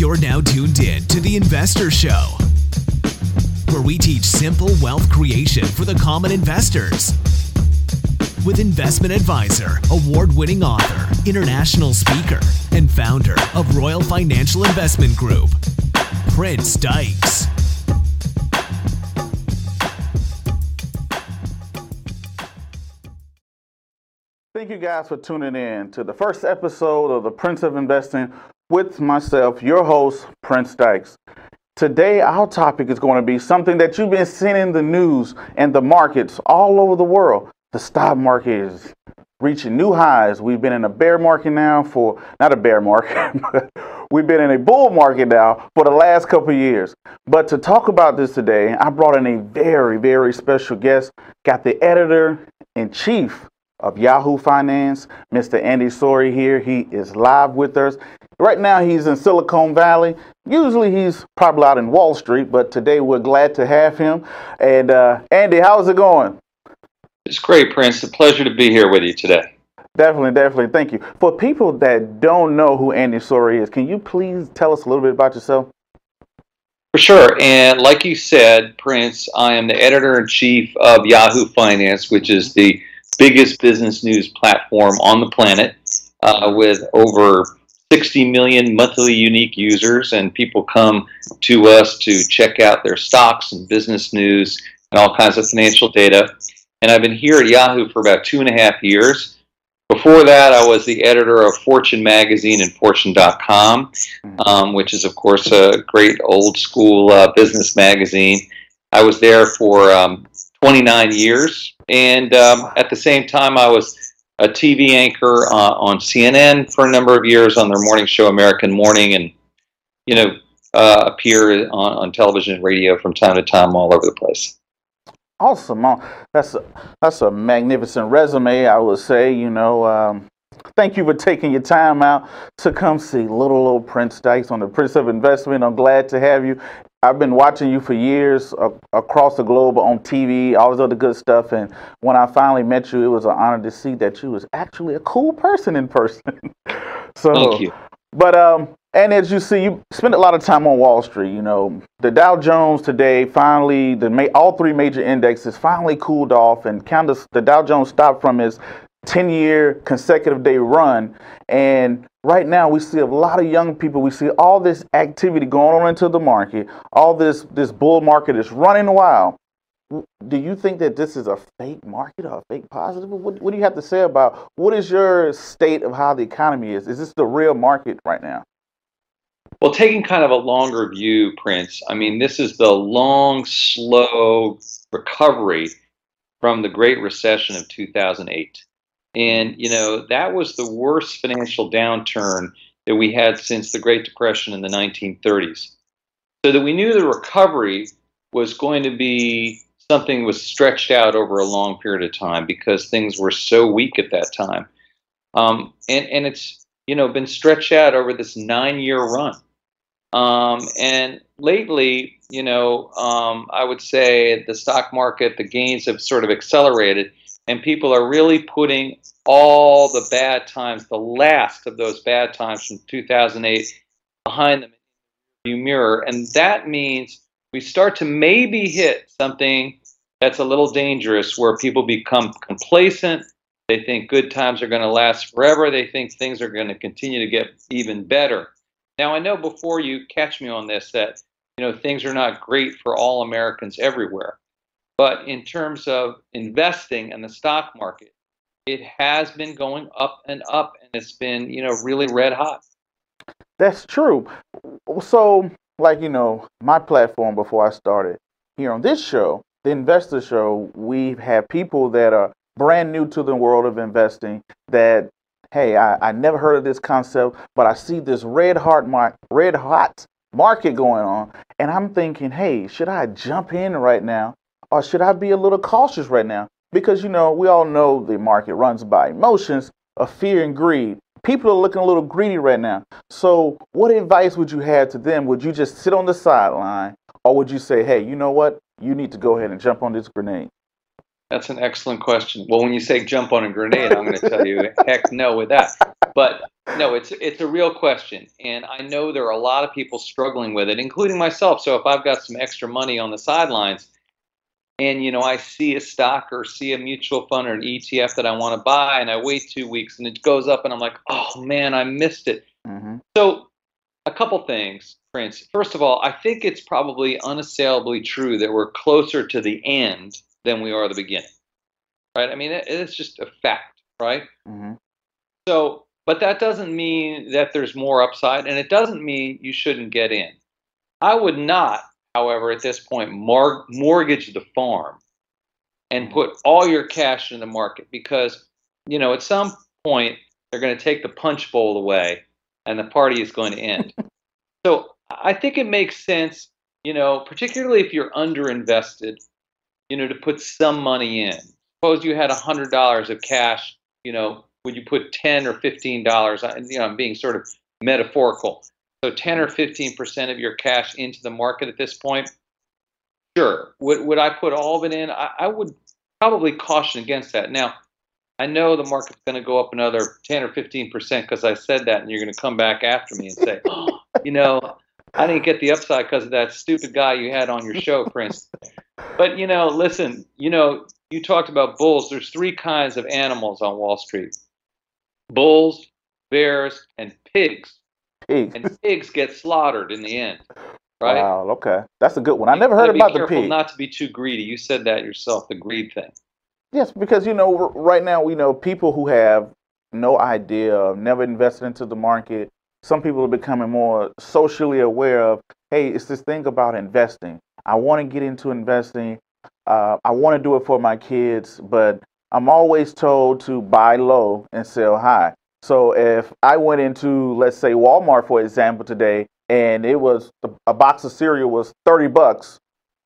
You're now tuned in to The Investor Show, where we teach simple wealth creation for the common investors. With investment advisor, award winning author, international speaker, and founder of Royal Financial Investment Group, Prince Dykes. Thank you guys for tuning in to the first episode of the Prince of Investing with myself, your host, Prince Dykes. Today, our topic is going to be something that you've been seeing in the news and the markets all over the world. The stock market is reaching new highs. We've been in a bear market now for, not a bear market, we've been in a bull market now for the last couple years. But to talk about this today, I brought in a very, very special guest. Got the editor in chief of Yahoo Finance, Mr. Andy Serwer here. He is live with us. Right now, he's in Silicon Valley. Usually, he's probably out in Wall Street, but today we're glad to have him. And uh, Andy, how's it going? It's great, Prince. It's a pleasure to be here with you today. Definitely, definitely. Thank you. For people that don't know who Andy Serwer is, can you please tell us a little bit about yourself? For sure. And like you said, Prince, I am the editor in chief of Yahoo Finance, which is the biggest business news platform on the planet uh, with over 60 million monthly unique users, and people come to us to check out their stocks and business news and all kinds of financial data. And I've been here at Yahoo for about two and a half years. Before that, I was the editor of Fortune magazine and Fortune.com, um, which is, of course, a great old school uh, business magazine. I was there for um, 29 years, and um, at the same time, I was a TV anchor uh, on CNN for a number of years on their morning show, American Morning, and you know, uh, appear on, on television and radio from time to time all over the place. Awesome. That's a, that's a magnificent resume, I would say. You know, um, thank you for taking your time out to come see little old Prince Dykes on the Prince of Investment. I'm glad to have you. I've been watching you for years uh, across the globe on TV, all this other good stuff. And when I finally met you, it was an honor to see that you was actually a cool person in person. so, Thank you. But um, and as you see, you spend a lot of time on Wall Street. You know, the Dow Jones today finally, the all three major indexes finally cooled off, and kind of the Dow Jones stopped from its 10 year consecutive day run. And right now we see a lot of young people. We see all this activity going on into the market. All this this bull market is running wild. Do you think that this is a fake market or a fake positive? What, what do you have to say about what is your state of how the economy is? Is this the real market right now? Well, taking kind of a longer view, Prince, I mean, this is the long, slow recovery from the Great Recession of 2008. And, you know, that was the worst financial downturn that we had since the Great Depression in the 1930s. So that we knew the recovery was going to be something was stretched out over a long period of time because things were so weak at that time. Um, and, and it's, you know, been stretched out over this nine year run. Um, and lately, you know, um, I would say the stock market, the gains have sort of accelerated and people are really putting all the bad times, the last of those bad times from 2008, behind them in the mirror. And that means we start to maybe hit something that's a little dangerous where people become complacent. They think good times are going to last forever. They think things are going to continue to get even better. Now, I know before you catch me on this that you know things are not great for all Americans everywhere. But in terms of investing in the stock market, it has been going up and up, and it's been, you know, really red hot. That's true. So, like, you know, my platform before I started here on this show, the investor show, we have people that are brand new to the world of investing that hey, I, I never heard of this concept, but I see this red hot mar- red hot market going on, and I'm thinking, hey, should I jump in right now, or should I be a little cautious right now? Because you know, we all know the market runs by emotions of fear and greed. People are looking a little greedy right now. So, what advice would you have to them? Would you just sit on the sideline, or would you say, hey, you know what? You need to go ahead and jump on this grenade? That's an excellent question. Well, when you say jump on a grenade, I'm going to tell you heck no with that. But no, it's it's a real question, and I know there are a lot of people struggling with it, including myself. So if I've got some extra money on the sidelines, and you know I see a stock or see a mutual fund or an ETF that I want to buy, and I wait two weeks and it goes up, and I'm like, oh man, I missed it. Mm-hmm. So a couple things, Prince. First of all, I think it's probably unassailably true that we're closer to the end than we are the beginning. Right? I mean, it, it's just a fact, right? Mm-hmm. So, but that doesn't mean that there's more upside, and it doesn't mean you shouldn't get in. I would not, however, at this point, mar- mortgage the farm and put all your cash in the market because, you know, at some point they're going to take the punch bowl away and the party is going to end. so I think it makes sense, you know, particularly if you're underinvested you know, to put some money in. Suppose you had a hundred dollars of cash, you know, would you put ten or fifteen dollars? You know, I'm being sort of metaphorical. So ten or fifteen percent of your cash into the market at this point. Sure. Would would I put all of it in? I, I would probably caution against that. Now, I know the market's going to go up another 10 or 15 percent because I said that, and you're going to come back after me and say, oh, you know, I didn't get the upside because of that stupid guy you had on your show, Prince. But you know, listen, you know, you talked about bulls. There's three kinds of animals on Wall Street: bulls, bears, and pigs. And pigs get slaughtered in the end. Right? Wow. Okay, that's a good one. I never heard about the pig. Not to be too greedy. You said that yourself. The greed thing. Yes, because you know, right now we know people who have no idea, of never invested into the market, some people are becoming more socially aware of hey it's this thing about investing i want to get into investing uh, i want to do it for my kids but i'm always told to buy low and sell high so if i went into let's say walmart for example today and it was a box of cereal was 30 bucks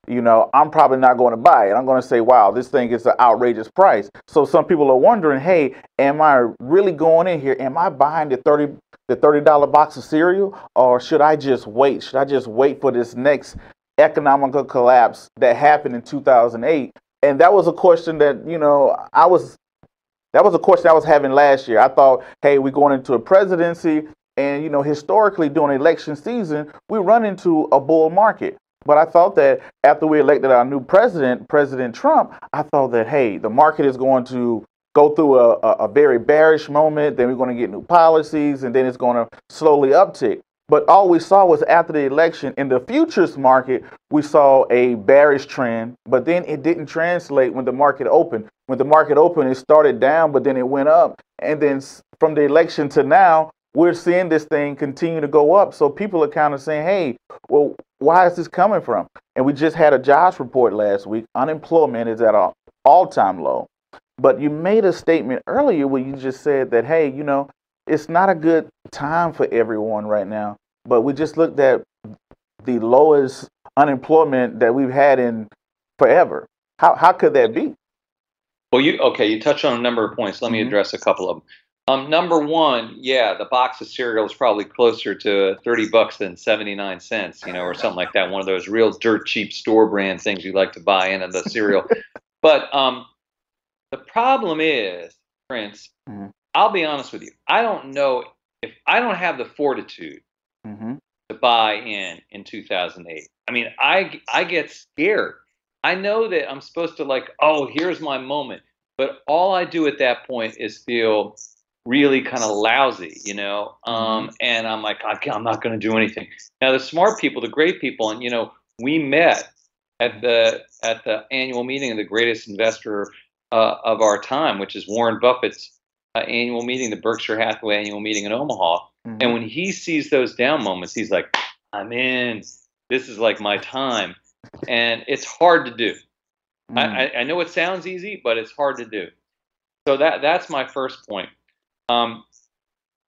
you know, I'm probably not going to buy it. I'm going to say, wow, this thing is an outrageous price. So some people are wondering, hey, am I really going in here? Am I buying the 30 the $30 box of cereal or should I just wait? Should I just wait for this next economical collapse that happened in 2008? And that was a question that, you know, I was that was a question I was having last year. I thought, hey, we're going into a presidency and you know, historically during election season, we run into a bull market. But I thought that after we elected our new president, President Trump, I thought that, hey, the market is going to go through a, a, a very bearish moment, then we're going to get new policies, and then it's going to slowly uptick. But all we saw was after the election in the futures market, we saw a bearish trend, but then it didn't translate when the market opened. When the market opened, it started down, but then it went up. And then from the election to now, we're seeing this thing continue to go up. So people are kind of saying, hey, well, why is this coming from? And we just had a jobs report last week. Unemployment is at an all time low. But you made a statement earlier where you just said that, hey, you know, it's not a good time for everyone right now. But we just looked at the lowest unemployment that we've had in forever. How, how could that be? Well, you okay? You touched on a number of points. Let me mm-hmm. address a couple of them. Um, number one, yeah, the box of cereal is probably closer to 30 bucks than 79 cents, you know, or something like that. One of those real dirt cheap store brand things you like to buy in the cereal. but um, the problem is, Prince, mm-hmm. I'll be honest with you. I don't know if I don't have the fortitude mm-hmm. to buy in in 2008. I mean, I I get scared. I know that I'm supposed to like, oh, here's my moment. But all I do at that point is feel really kind of lousy, you know. Um, mm-hmm. and I'm like, I'm not going to do anything. Now, the smart people, the great people, and you know, we met at the at the annual meeting of the greatest investor uh, of our time, which is Warren Buffett's uh, annual meeting, the Berkshire Hathaway annual meeting in Omaha. Mm-hmm. And when he sees those down moments, he's like, I'm in. This is like my time. And it's hard to do. Mm-hmm. I, I know it sounds easy, but it's hard to do. so that that's my first point. Um,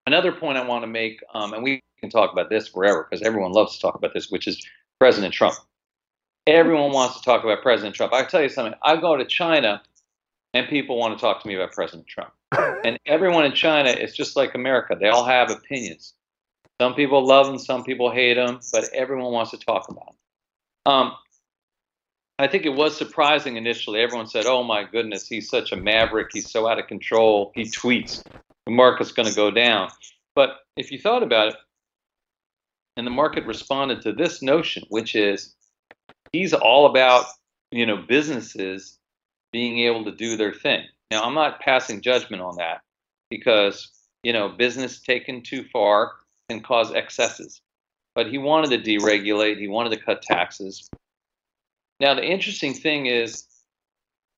another point I want to make, um, and we can talk about this forever because everyone loves to talk about this, which is President Trump. Everyone wants to talk about President Trump. I tell you something. I go to China, and people want to talk to me about President Trump. And everyone in China is just like America. They all have opinions. Some people love them, some people hate them, but everyone wants to talk about them. Um, I think it was surprising initially. Everyone said, "Oh my goodness, he's such a maverick. He's so out of control. He tweets. The market's going to go down." But if you thought about it, and the market responded to this notion, which is he's all about you know businesses being able to do their thing. Now, I'm not passing judgment on that because you know business taken too far can cause excesses. But he wanted to deregulate. He wanted to cut taxes. Now, the interesting thing is,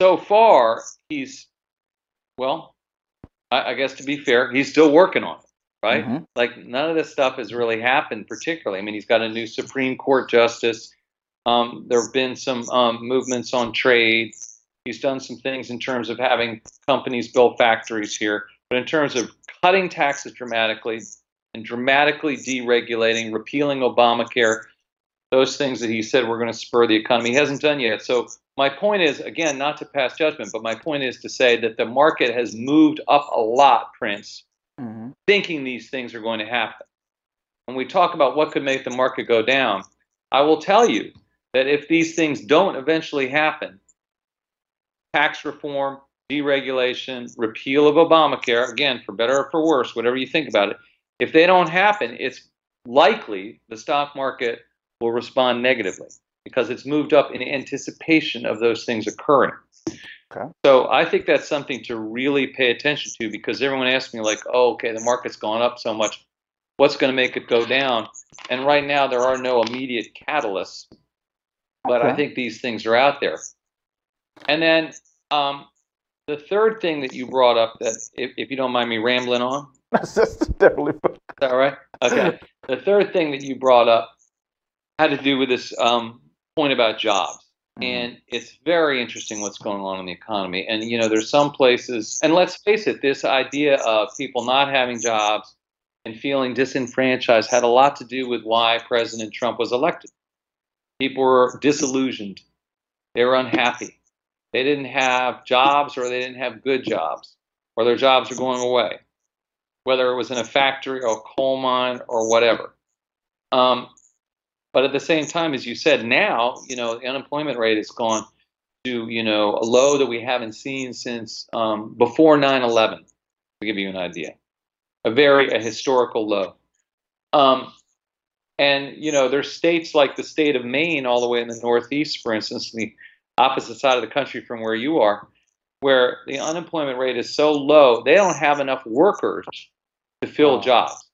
so far, he's, well, I, I guess to be fair, he's still working on it, right? Mm-hmm. Like, none of this stuff has really happened particularly. I mean, he's got a new Supreme Court justice. Um, there have been some um, movements on trade. He's done some things in terms of having companies build factories here. But in terms of cutting taxes dramatically and dramatically deregulating, repealing Obamacare, those things that he said were going to spur the economy. He hasn't done yet. So my point is, again, not to pass judgment, but my point is to say that the market has moved up a lot, Prince, mm-hmm. thinking these things are going to happen. When we talk about what could make the market go down, I will tell you that if these things don't eventually happen, tax reform, deregulation, repeal of Obamacare, again, for better or for worse, whatever you think about it, if they don't happen, it's likely the stock market will respond negatively because it's moved up in anticipation of those things occurring. Okay. So I think that's something to really pay attention to because everyone asks me like, "Oh, okay, the market's gone up so much. What's going to make it go down?" And right now there are no immediate catalysts, but okay. I think these things are out there. And then um, the third thing that you brought up that, if, if you don't mind me rambling on, that's definitely. Is that right? Okay. the third thing that you brought up had to do with this um, point about jobs. Mm-hmm. And it's very interesting what's going on in the economy. And, you know, there's some places, and let's face it, this idea of people not having jobs and feeling disenfranchised had a lot to do with why President Trump was elected. People were disillusioned, they were unhappy. They didn't have jobs or they didn't have good jobs, or their jobs were going away, whether it was in a factory or a coal mine or whatever. Um, but at the same time, as you said, now you know the unemployment rate has gone to you know a low that we haven't seen since um, before 9/11. To give you an idea, a very a historical low. Um, and you know there's states like the state of Maine, all the way in the Northeast, for instance, the opposite side of the country from where you are, where the unemployment rate is so low they don't have enough workers to fill wow. jobs.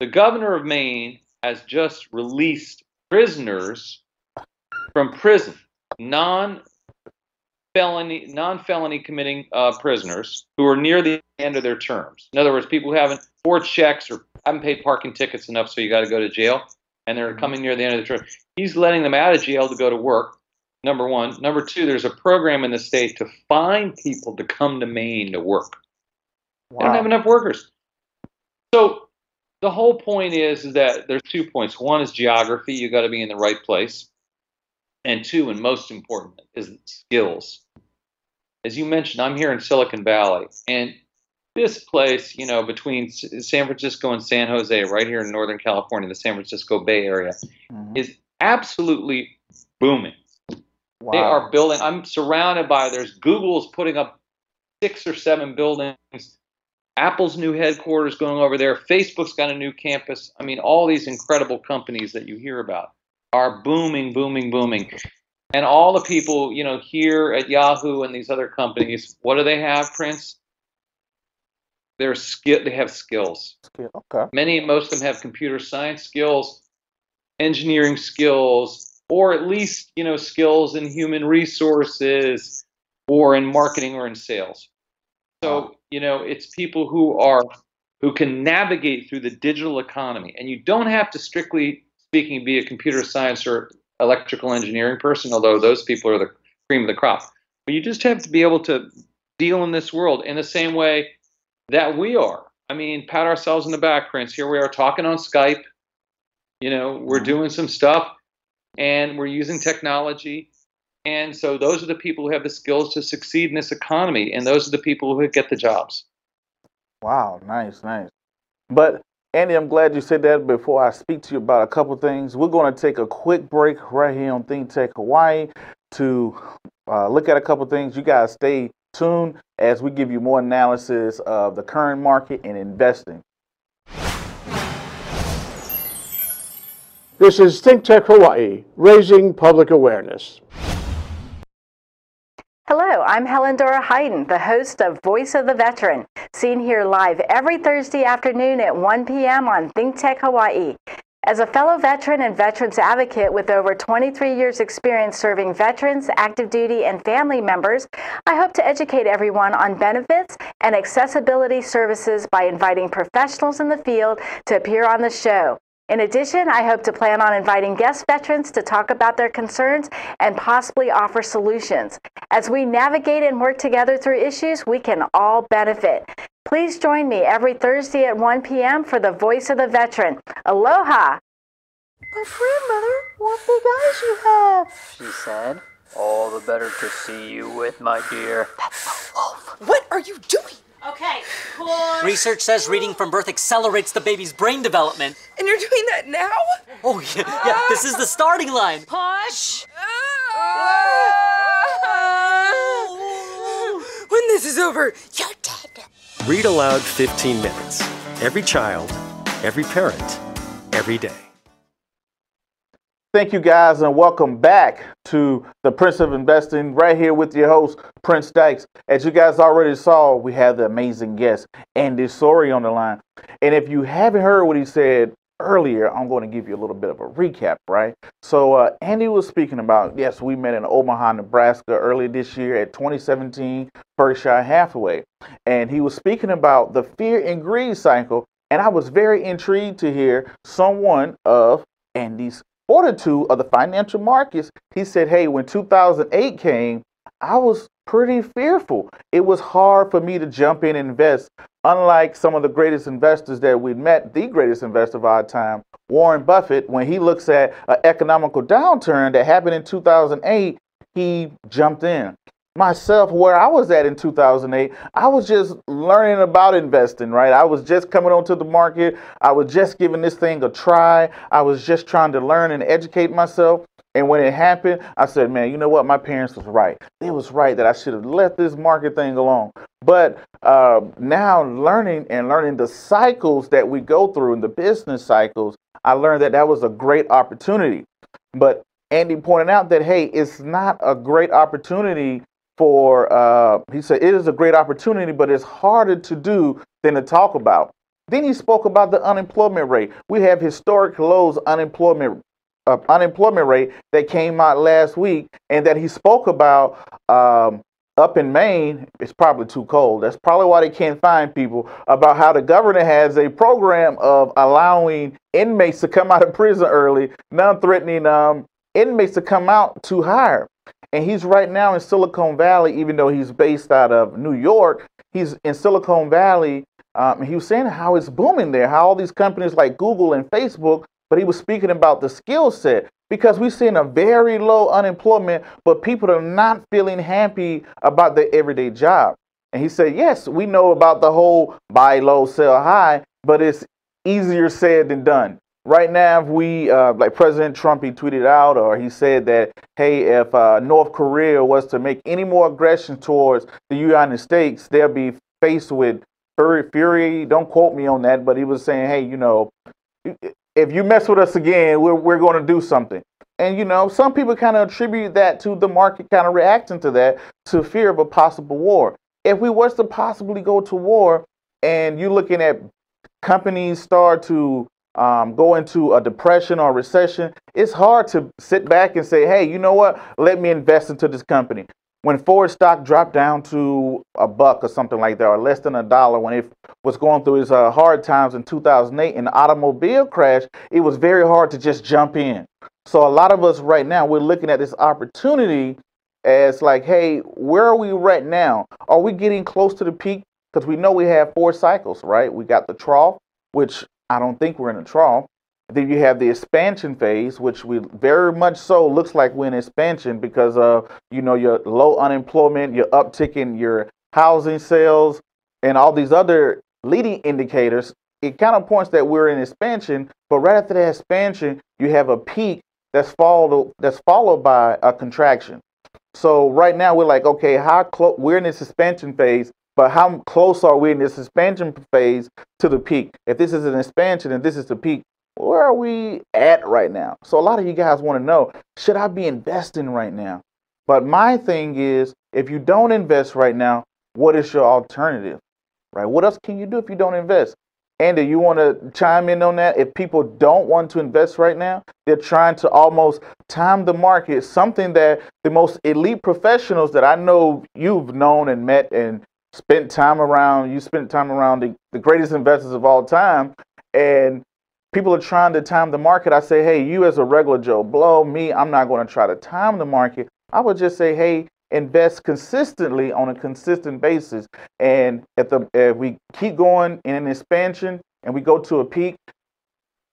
The governor of Maine has just released prisoners from prison, non felony non felony committing uh, prisoners who are near the end of their terms. In other words, people who haven't four checks or haven't paid parking tickets enough, so you got to go to jail, and they're mm-hmm. coming near the end of the term. He's letting them out of jail to go to work. Number one. Number two, there's a program in the state to find people to come to Maine to work. Wow. They don't have enough workers. So the whole point is, is that there's two points. One is geography, you got to be in the right place. And two, and most important, is skills. As you mentioned, I'm here in Silicon Valley, and this place, you know, between San Francisco and San Jose, right here in Northern California, the San Francisco Bay Area, mm-hmm. is absolutely booming. Wow. They are building. I'm surrounded by. There's Google's putting up six or seven buildings Apple's new headquarters going over there. Facebook's got a new campus. I mean, all these incredible companies that you hear about are booming, booming, booming. And all the people, you know, here at Yahoo and these other companies, what do they have, Prince? They're skill. They have skills. Okay. Many, most of them have computer science skills, engineering skills, or at least you know skills in human resources, or in marketing or in sales. So you know, it's people who are who can navigate through the digital economy. And you don't have to strictly speaking be a computer science or electrical engineering person, although those people are the cream of the crop. But you just have to be able to deal in this world in the same way that we are. I mean, pat ourselves in the back, Prince. Here we are talking on Skype. You know, we're mm-hmm. doing some stuff and we're using technology. And so those are the people who have the skills to succeed in this economy, and those are the people who get the jobs. Wow, nice, nice. But Andy, I'm glad you said that before I speak to you about a couple things. We're going to take a quick break right here on Think Tech Hawaii to uh, look at a couple things. You guys stay tuned as we give you more analysis of the current market and investing. This is Think Tech Hawaii, raising public awareness. Hello, I'm Helen Dora Hayden, the host of Voice of the Veteran, seen here live every Thursday afternoon at 1 p.m. on Think Tech Hawaii. As a fellow veteran and veterans advocate with over 23 years' experience serving veterans, active duty, and family members, I hope to educate everyone on benefits and accessibility services by inviting professionals in the field to appear on the show. In addition, I hope to plan on inviting guest veterans to talk about their concerns and possibly offer solutions. As we navigate and work together through issues, we can all benefit. Please join me every Thursday at 1 p.m. for the Voice of the Veteran. Aloha! My grandmother, what big eyes you have, she said. All the better to see you with, my dear. That's the wolf. What are you doing? Okay, push. Research says reading from birth accelerates the baby's brain development. And you're doing that now? Oh, yeah, yeah this is the starting line. Push. Oh. when this is over, you're dead. Read aloud 15 minutes. Every child, every parent, every day. Thank you guys and welcome back to the Prince of Investing right here with your host, Prince Dykes. As you guys already saw, we have the amazing guest, Andy Serwer on the line. And if you haven't heard what he said earlier, I'm going to give you a little bit of a recap, right? So uh, Andy was speaking about, yes, we met in Omaha, Nebraska early this year at 2017 Berkshire Hathaway. And he was speaking about the fear and greed cycle. And I was very intrigued to hear someone of Andy's fortitude of the financial markets, he said, hey, when 2008 came, I was pretty fearful. It was hard for me to jump in and invest. Unlike some of the greatest investors that we met, the greatest investor of our time, Warren Buffett, when he looks at an economical downturn that happened in 2008, he jumped in myself where I was at in 2008. I was just learning about investing, right? I was just coming onto the market. I was just giving this thing a try. I was just trying to learn and educate myself. And when it happened, I said, man, you know what? My parents was right. They was right that I should have let this market thing alone. But uh, now learning and learning the cycles that we go through in the business cycles, I learned that that was a great opportunity. But Andy pointed out that, hey, it's not a great opportunity for uh, he said it is a great opportunity, but it's harder to do than to talk about. Then he spoke about the unemployment rate. We have historic lows unemployment uh, unemployment rate that came out last week, and that he spoke about um, up in Maine. It's probably too cold. That's probably why they can't find people. About how the governor has a program of allowing inmates to come out of prison early, non-threatening um, inmates to come out to hire. And he's right now in Silicon Valley, even though he's based out of New York. He's in Silicon Valley. Um, he was saying how it's booming there, how all these companies like Google and Facebook, but he was speaking about the skill set because we're seeing a very low unemployment, but people are not feeling happy about their everyday job. And he said, yes, we know about the whole buy low, sell high, but it's easier said than done right now, if we, uh, like President Trump, he tweeted out or he said that, hey, if uh, North Korea was to make any more aggression towards the United States, they'll be faced with fury. fury. Don't quote me on that, but he was saying, hey, you know, if you mess with us again, we're, we're going to do something. And, you know, some people kind of attribute that to the market kind of reacting to that, to fear of a possible war. If we was to possibly go to war and you're looking at companies start to um, go into a depression or recession, it's hard to sit back and say, hey, you know what? Let me invest into this company. When Ford stock dropped down to a buck or something like that, or less than a dollar, when it was going through its uh, hard times in 2008 in the automobile crash, it was very hard to just jump in. So a lot of us right now, we're looking at this opportunity as like, hey, where are we right now? Are we getting close to the peak? Because we know we have four cycles, right? We got the trough, which I don't think we're in a trough. Then you have the expansion phase, which we very much so looks like we're in expansion because of you know your low unemployment, your uptick in your housing sales, and all these other leading indicators. It kind of points that we're in expansion, but right after that expansion, you have a peak that's followed that's followed by a contraction. So right now we're like, okay, how close we're in this expansion phase, but how close are we in this expansion phase to the peak? If this is an expansion and this is the peak, where are we at right now? So a lot of you guys want to know, should I be investing right now? But my thing is, if you don't invest right now, what is your alternative? Right? What else can you do if you don't invest? Andy, you want to chime in on that? If people don't want to invest right now, they're trying to almost time the market, something that the most elite professionals that I know you've known and met and spent time around, you spent time around the, the greatest investors of all time, and people are trying to time the market. I say, hey, you as a regular Joe Blow, me, I'm not going to try to time the market. I would just say, hey, invest consistently on a consistent basis. And if the if we keep going in an expansion and we go to a peak,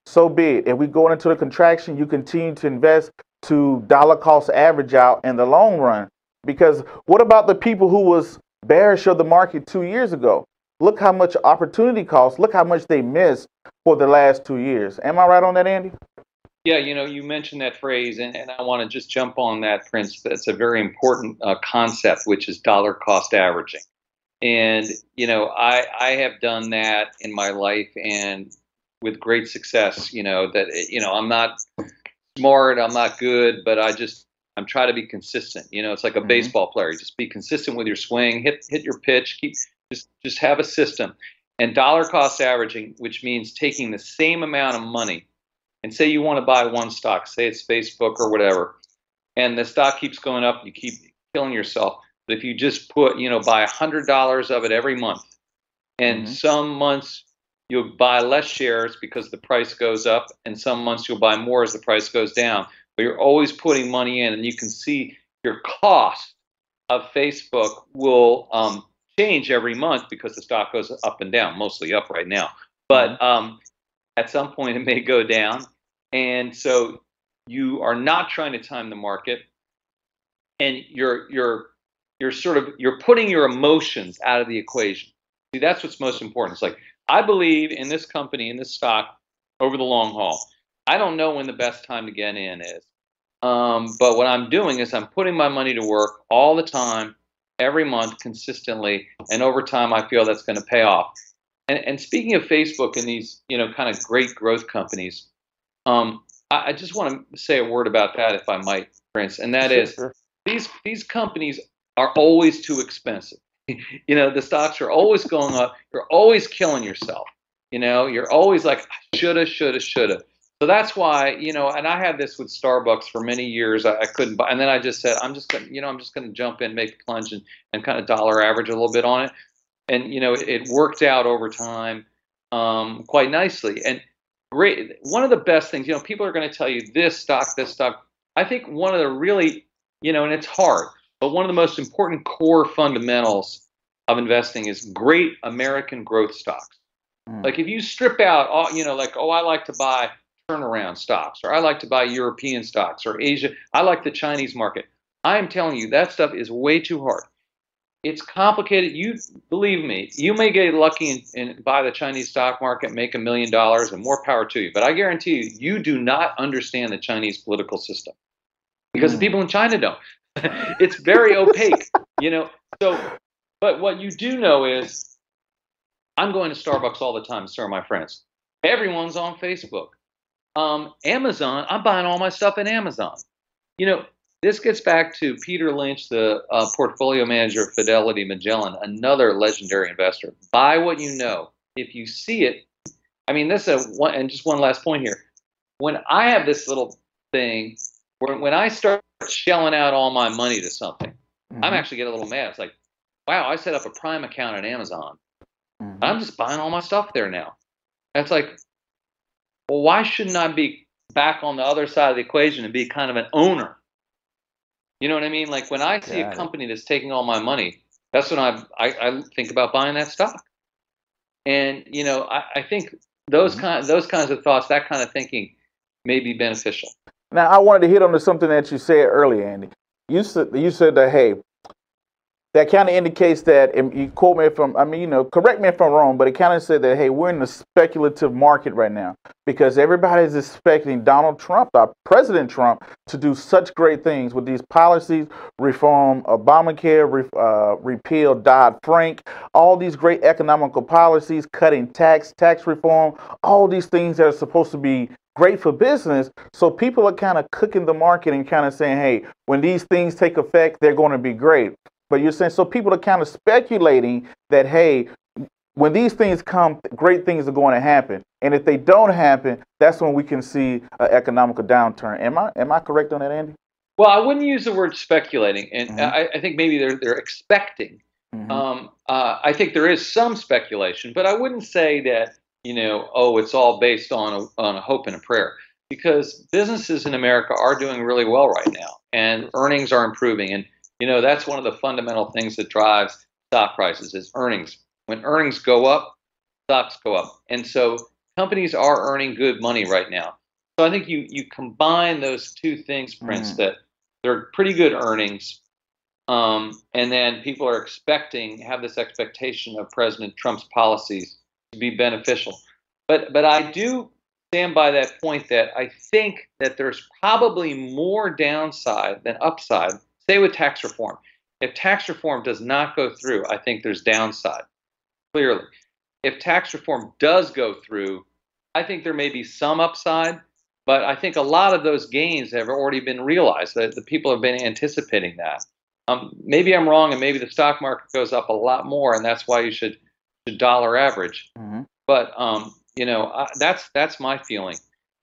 so be it. If we go into a contraction, you continue to invest to dollar cost average out in the long run. Because what about the people who was bearish of the market two years ago? Look how much opportunity cost. Look how much they missed for the last two years. Am I right on that, Andy? Yeah, you know, you mentioned that phrase, and, and I want to just jump on that, Prince. That's a very important uh, concept, which is dollar cost averaging. And, you know, I, I have done that in my life and with great success, you know, that, you know, I'm not smart, I'm not good, but I just, I'm trying to be consistent. You know, it's like a mm-hmm. baseball player. You just be consistent with your swing, hit, hit your pitch, keep, just, just have a system. And dollar cost averaging, which means taking the same amount of money and say you want to buy one stock, say it's Facebook or whatever, and the stock keeps going up, you keep killing yourself. But if you just put, you know, buy $100 of it every month, and mm-hmm. some months you'll buy less shares because the price goes up, and some months you'll buy more as the price goes down. But you're always putting money in, and you can see your cost of Facebook will um, change every month because the stock goes up and down, mostly up right now. But mm-hmm. um, at some point, it may go down. And so you are not trying to time the market and you're you're you're sort of you're putting your emotions out of the equation. See, that's what's most important. It's like I believe in this company, in this stock over the long haul. I don't know when the best time to get in is. Um, but what I'm doing is I'm putting my money to work all the time, every month, consistently, and over time I feel that's going to pay off. And, and speaking of Facebook and these, you know, kind of great growth companies, um, I, I, just want to say a word about that, if I might, Prince, and that is these these companies are always too expensive. you know, the stocks are always going up. You're always killing yourself. You know, you're always like shoulda, shoulda, shoulda. So that's why, you know, and I had this with Starbucks for many years. I, I couldn't buy, and then I just said, I'm just going to, you know, I'm just going to jump in, make a plunge, and, and kind of dollar average a little bit on it. And, you know, it, it worked out over time um, quite nicely. And great. One of the best things, you know, people are going to tell you this stock, this stock. I think one of the really, you know, and it's hard, but one of the most important core fundamentals of investing is great American growth stocks. Mm. Like if you strip out all, you know, like, oh, I like to buy turnaround stocks, or I like to buy European stocks, or Asia, I like the Chinese market. I am telling you, that stuff is way too hard it's complicated. You believe me, you may get lucky and, and buy the Chinese stock market, make a million dollars, and more power to you. But I guarantee you, you do not understand the Chinese political system because mm. the people in China don't. it's very opaque, you know. So, but what you do know is, I'm going to Starbucks all the time sir, my friends. Everyone's on Facebook. Um, Amazon, I'm buying all my stuff in Amazon. You know, this gets back to Peter Lynch, the uh, portfolio manager of Fidelity Magellan, another legendary investor. Buy what you know. If you see it, I mean, this is a one, and just one last point here. When I have this little thing, where when I start shelling out all my money to something, mm-hmm. I'm actually getting a little mad. It's like, wow, I set up a Prime account at Amazon. Mm-hmm. I'm just buying all my stuff there now. That's like, well, why shouldn't I be back on the other side of the equation and be kind of an owner? You know what I mean? Like when I see Got a it. company that's taking all my money, that's when I I, I think about buying that stock. And you know, I, I think those Mm-hmm. kind those kinds of thoughts, that kind of thinking, may be beneficial. Now, I wanted to hit on to something that you said earlier, Andy. You said you said that hey, that kind of indicates that. And you quote me from, I'm, mean, you know, correct me if I'm wrong, but it kind of said that hey, we're in a speculative market right now because everybody's expecting Donald Trump, our President Trump, to do such great things with these policies, reform Obamacare, re, uh, repeal Dodd Frank, all these great economical policies, cutting tax, tax reform, all these things that are supposed to be great for business. So people are kind of cooking the market and kind of saying, hey, when these things take effect, they're going to be great. But you're saying, so people are kind of speculating that, hey, when these things come, great things are going to happen. And if they don't happen, that's when we can see an economical downturn. Am I am I correct on that, Andy? Well, I wouldn't use the word speculating, and Mhm. I, I think maybe they're they're expecting. Mhm. Um, uh, I think there is some speculation, but I wouldn't say that you know, oh, it's all based on a, on a hope and a prayer, because businesses in America are doing really well right now, and earnings are improving, and you know that's one of the fundamental things that drives stock prices is earnings. When earnings go up, stocks go up, and so companies are earning good money right now. So I think you you combine those two things, Prince, Mhm. that they're pretty good earnings, um, and then people are expecting have this expectation of President Trump's policies to be beneficial. But but I do stand by that point that I think that there's probably more downside than upside. Say with tax reform, if tax reform does not go through, I think there's downside clearly. If tax reform does go through, I think there may be some upside, but I think a lot of those gains have already been realized. That the people have been anticipating that. Um, maybe I'm wrong, and maybe the stock market goes up a lot more, and that's why you should should dollar average. Mhm. But um, you know, I, that's that's my feeling,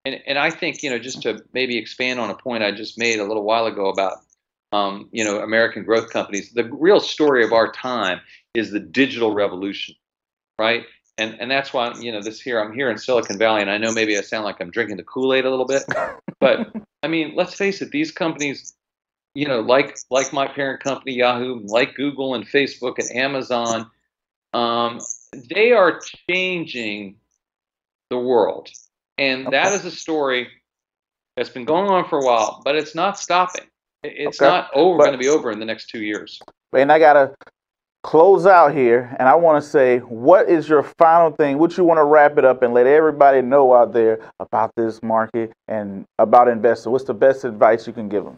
and and I think you know just to maybe expand on a point I just made a little while ago about um, you know American growth companies. The real story of our time is the digital revolution, right? And and that's why you know this here. I'm here in Silicon Valley, and I know maybe I sound like I'm drinking the Kool Aid a little bit, but I mean, let's face it. These companies, you know, like like my parent company Yahoo, like Google and Facebook and Amazon, um, they are changing the world, and that Okay. is a story that's been going on for a while, but it's not stopping. It- It's Okay. not over. Going to be over in the next two years. And I gotta close out here, and I want to say, what is your final thing? What you want to wrap it up and let everybody know out there about this market and about investing? What's the best advice you can give them?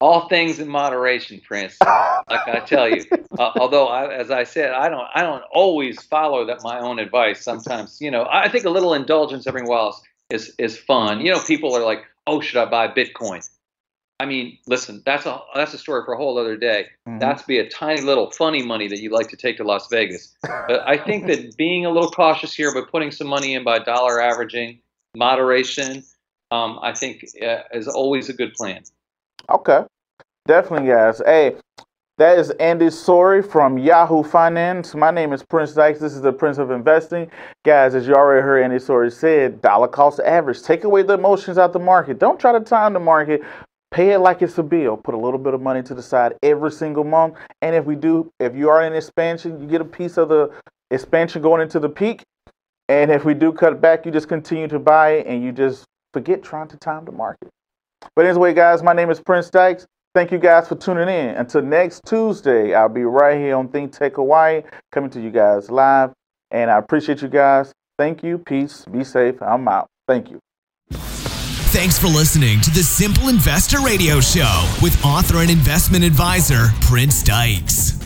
All things in moderation, Prince. like I tell you. Uh, although, I, as I said, I don't, I don't always follow that my own advice. Sometimes, you know, I think a little indulgence every while is is fun. You know, people are like, "Oh, should I buy Bitcoin?" I mean, listen, that's a that's a story for a whole other day. Mhm. That's be a tiny little funny money that you'd like to take to Las Vegas. But I think that being a little cautious here, but putting some money in by dollar averaging, moderation, um, I think uh, is always a good plan. Okay, definitely, guys. Hey, that is Andy Serwer from Yahoo Finance. My name is Prince Dykes. This is the Prince of Investing. Guys, as you already heard Andy Serwer said, dollar cost average. Take away the emotions out the market. Don't try to time the market. Pay it like it's a bill. Put a little bit of money to the side every single month. And if we do, if you are in expansion, you get a piece of the expansion going into the peak. And if we do cut back, you just continue to buy it and you just forget trying to time the market. But anyway, guys, my name is Prince Dykes. Thank you guys for tuning in. Until next Tuesday, I'll be right here on Think Tech Hawaii, coming to you guys live. And I appreciate you guys. Thank you. Peace. Be safe. I'm out. Thank you. Thanks for listening to the Simple Investor Radio Show with author and investment advisor Prince Dykes.